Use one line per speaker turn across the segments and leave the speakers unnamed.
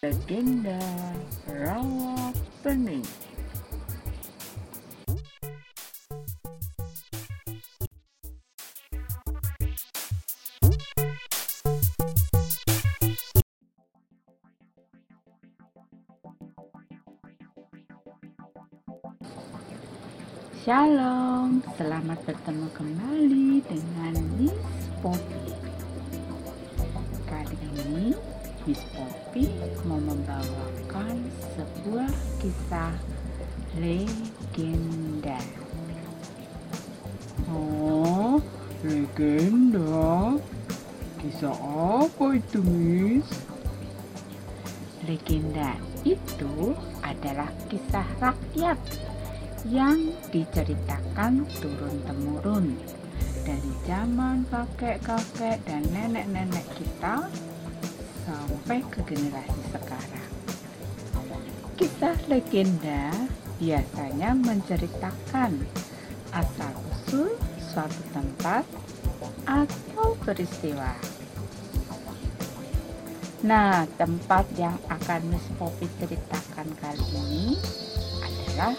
Legenda Rawa Pening Shalom, selamat bertemu kembali dengan Miss Poppy. Kali ini Miss Poppy mau membawakan sebuah kisah legenda. Oh, legenda? Kisah apa itu, Miss? Legenda itu adalah kisah rakyat yang diceritakan turun-temurun dari zaman kakek-kakek dan nenek-nenek kita sampai ke generasi sekarang. Kisah legenda biasanya menceritakan asal-usul suatu tempat atau peristiwa. Nah, tempat yang akan Miss Poppy ceritakan kali ini adalah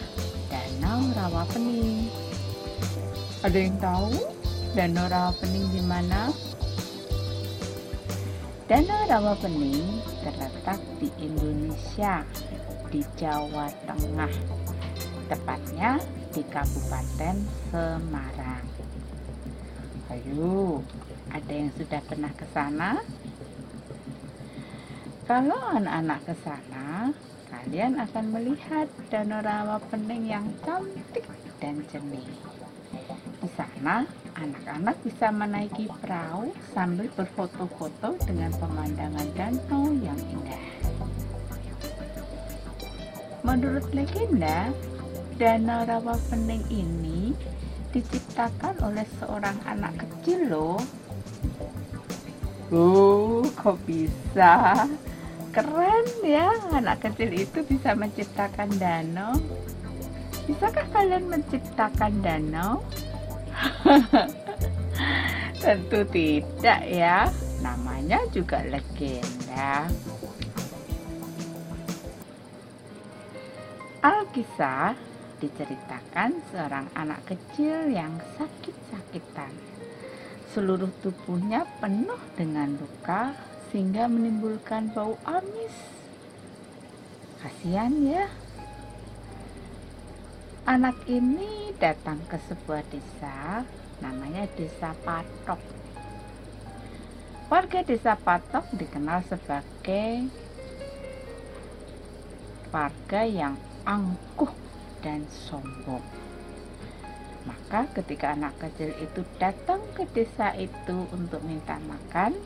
Danau Rawapening. Ada yang tahu Danau Rawapening di mana? Danau Rawapening terletak di Indonesia, di Jawa Tengah, tepatnya di Kabupaten Semarang. Ayo, ada yang sudah pernah ke sana? Kalau anak-anak ke sana, kalian akan melihat danau rawa pening yang cantik dan jernih. Di sana, anak-anak bisa menaiki perahu sambil berfoto-foto dengan pemandangan danau yang indah. Menurut legenda, danau rawa pening ini diciptakan oleh seorang anak kecil loh. Oh, kok bisa? Keren ya, anak kecil itu bisa menciptakan danau. Bisakah kalian menciptakan danau? Tentu tidak ya, namanya juga legenda. Alkisah diceritakan seorang anak kecil yang sakit-sakitan. Seluruh tubuhnya penuh dengan luka sehingga menimbulkan bau amis. Kasihan ya. Anak ini datang ke sebuah desa, namanya Desa Patok. Warga Desa Patok dikenal sebagai warga yang angkuh dan sombong. Maka ketika anak kecil itu datang ke desa itu untuk minta makan,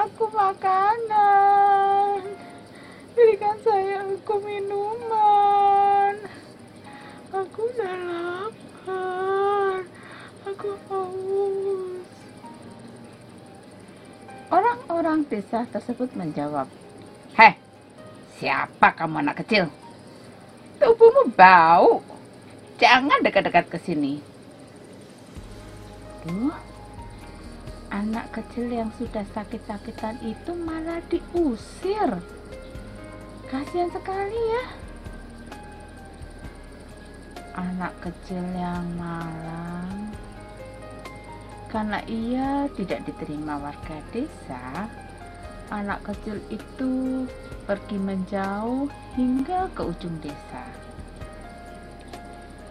aku makanan. Berikan saya aku minuman. Aku udah lapar. Aku haus. Orang-orang desa tersebut menjawab, Heh, siapa kamu anak kecil? Tubuhmu bau. Jangan dekat-dekat ke sini. Duh, anak kecil yang sudah sakit-sakitan itu malah diusir. Kasihan sekali ya. Anak kecil yang malang. Karena ia tidak diterima warga desa, anak kecil itu pergi menjauh hingga ke ujung desa.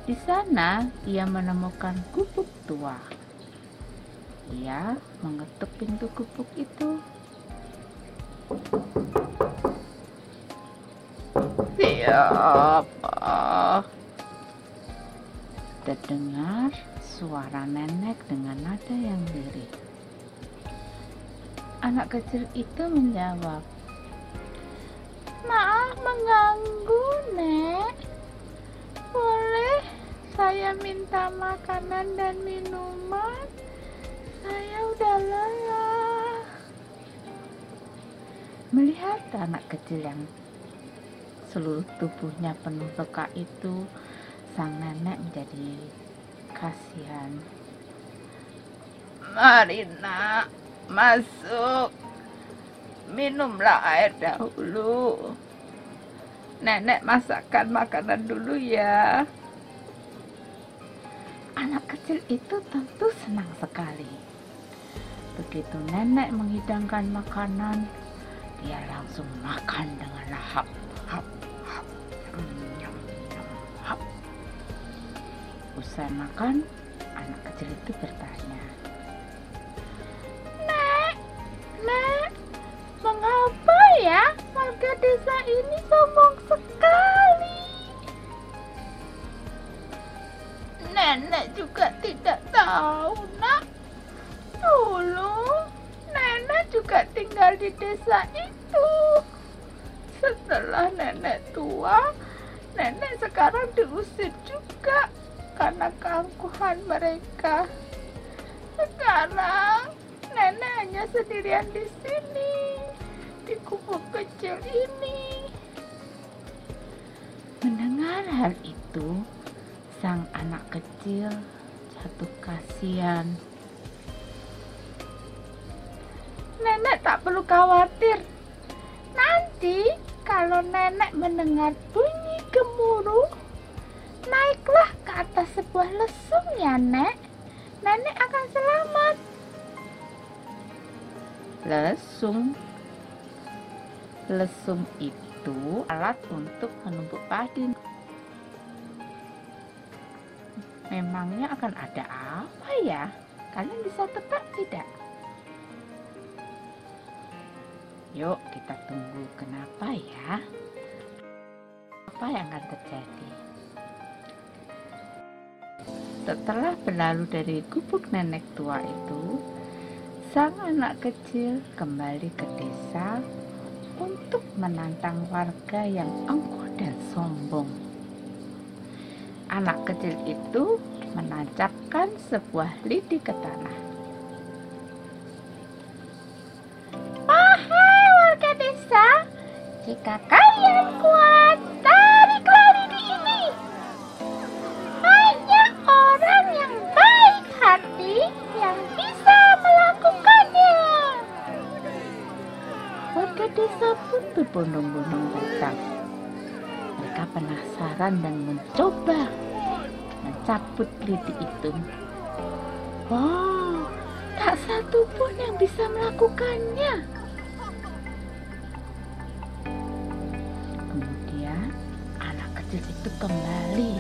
Di sana ia menemukan gubuk tua. Ia mengetuk pintu gubuk itu. Siapa? Terdengar suara nenek dengan nada yang lirih. Anak kecil itu menjawab, Maaf mengganggu, Nek. Boleh saya minta makanan dan minuman? Saya udah lelah. Melihat anak kecil yang seluruh tubuhnya penuh luka itu, sang nenek menjadi kasihan. Mari nak, masuk. Minumlah air dahulu. Nenek masakkan makanan dulu ya. Anak kecil itu tentu senang sekali. Begitu nenek menghidangkan makanan, dia langsung makan dengan lahap. Hap, hap, nyam, nyam, hap. Usai makan, anak kecil itu bertanya, Nek, Nek, mengapa ya warga desa ini sombong sekali? Nenek juga tidak tahu. Dulu, nenek juga tinggal di desa itu. Setelah nenek tua, nenek sekarang diusir juga karena keangkuhan mereka. Sekarang, nenek hanya sendirian di sini, di gubuk kecil ini. Mendengar hal itu, sang anak kecil jatuh kasihan. Nenek tak perlu khawatir. Nanti kalau nenek mendengar bunyi gemuruh, naiklah ke atas sebuah lesung ya, Nek. Nenek akan selamat. Lesung. Lesung itu alat untuk menumbuk padi. Memangnya akan ada apa ya? Kalian bisa tebak tidak? Yuk kita tunggu kenapa ya? Apa yang akan terjadi? Setelah berlalu dari gubuk nenek tua itu, sang anak kecil kembali ke desa untuk menantang warga yang angkuh dan sombong. Anak kecil itu menancapkan sebuah lidi ke tanah. Jika kalian kuat, tariklah lidi ini. Hanya orang yang baik hati yang bisa melakukannya. Warga desa pun berbondong-bondong datang. Mereka penasaran dan mencoba mencabut lidi itu. Wow, tak satu pun yang bisa melakukannya. Kecil itu kembali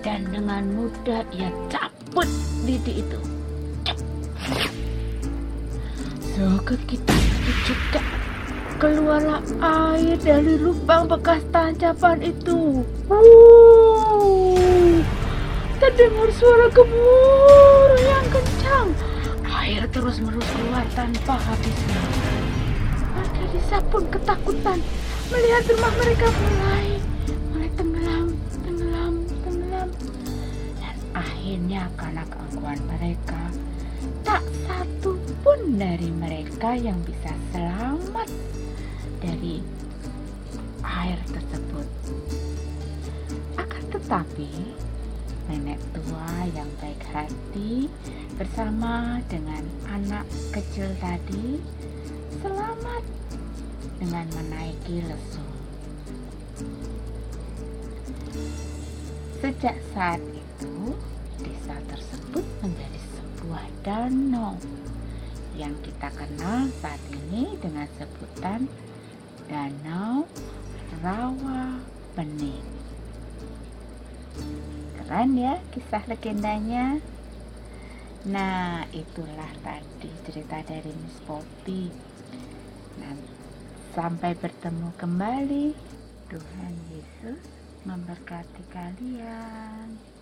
dan dengan mudah ia cabut lidi itu. Cep. Seketika itu juga keluarlah air dari lubang bekas tancapan itu. Wuh, terdengar suara gemuruh yang kencang. Air terus menerus keluar tanpa habisnya. Warga desa pun ketakutan melihat rumah mereka mulai akhirnya karena keangkuhan mereka, tak satu pun dari mereka yang bisa selamat dari air tersebut. Akan tetapi, nenek tua yang baik hati bersama dengan anak kecil tadi selamat dengan menaiki lesung. Sejak saat itu, desa tersebut menjadi sebuah danau yang kita kenal saat ini dengan sebutan Danau Rawa Bening. Keren ya kisah legendanya. Nah, itulah tadi cerita dari Miss Poppy. Nah, sampai bertemu kembali. Tuhan Yesus memberkati kalian.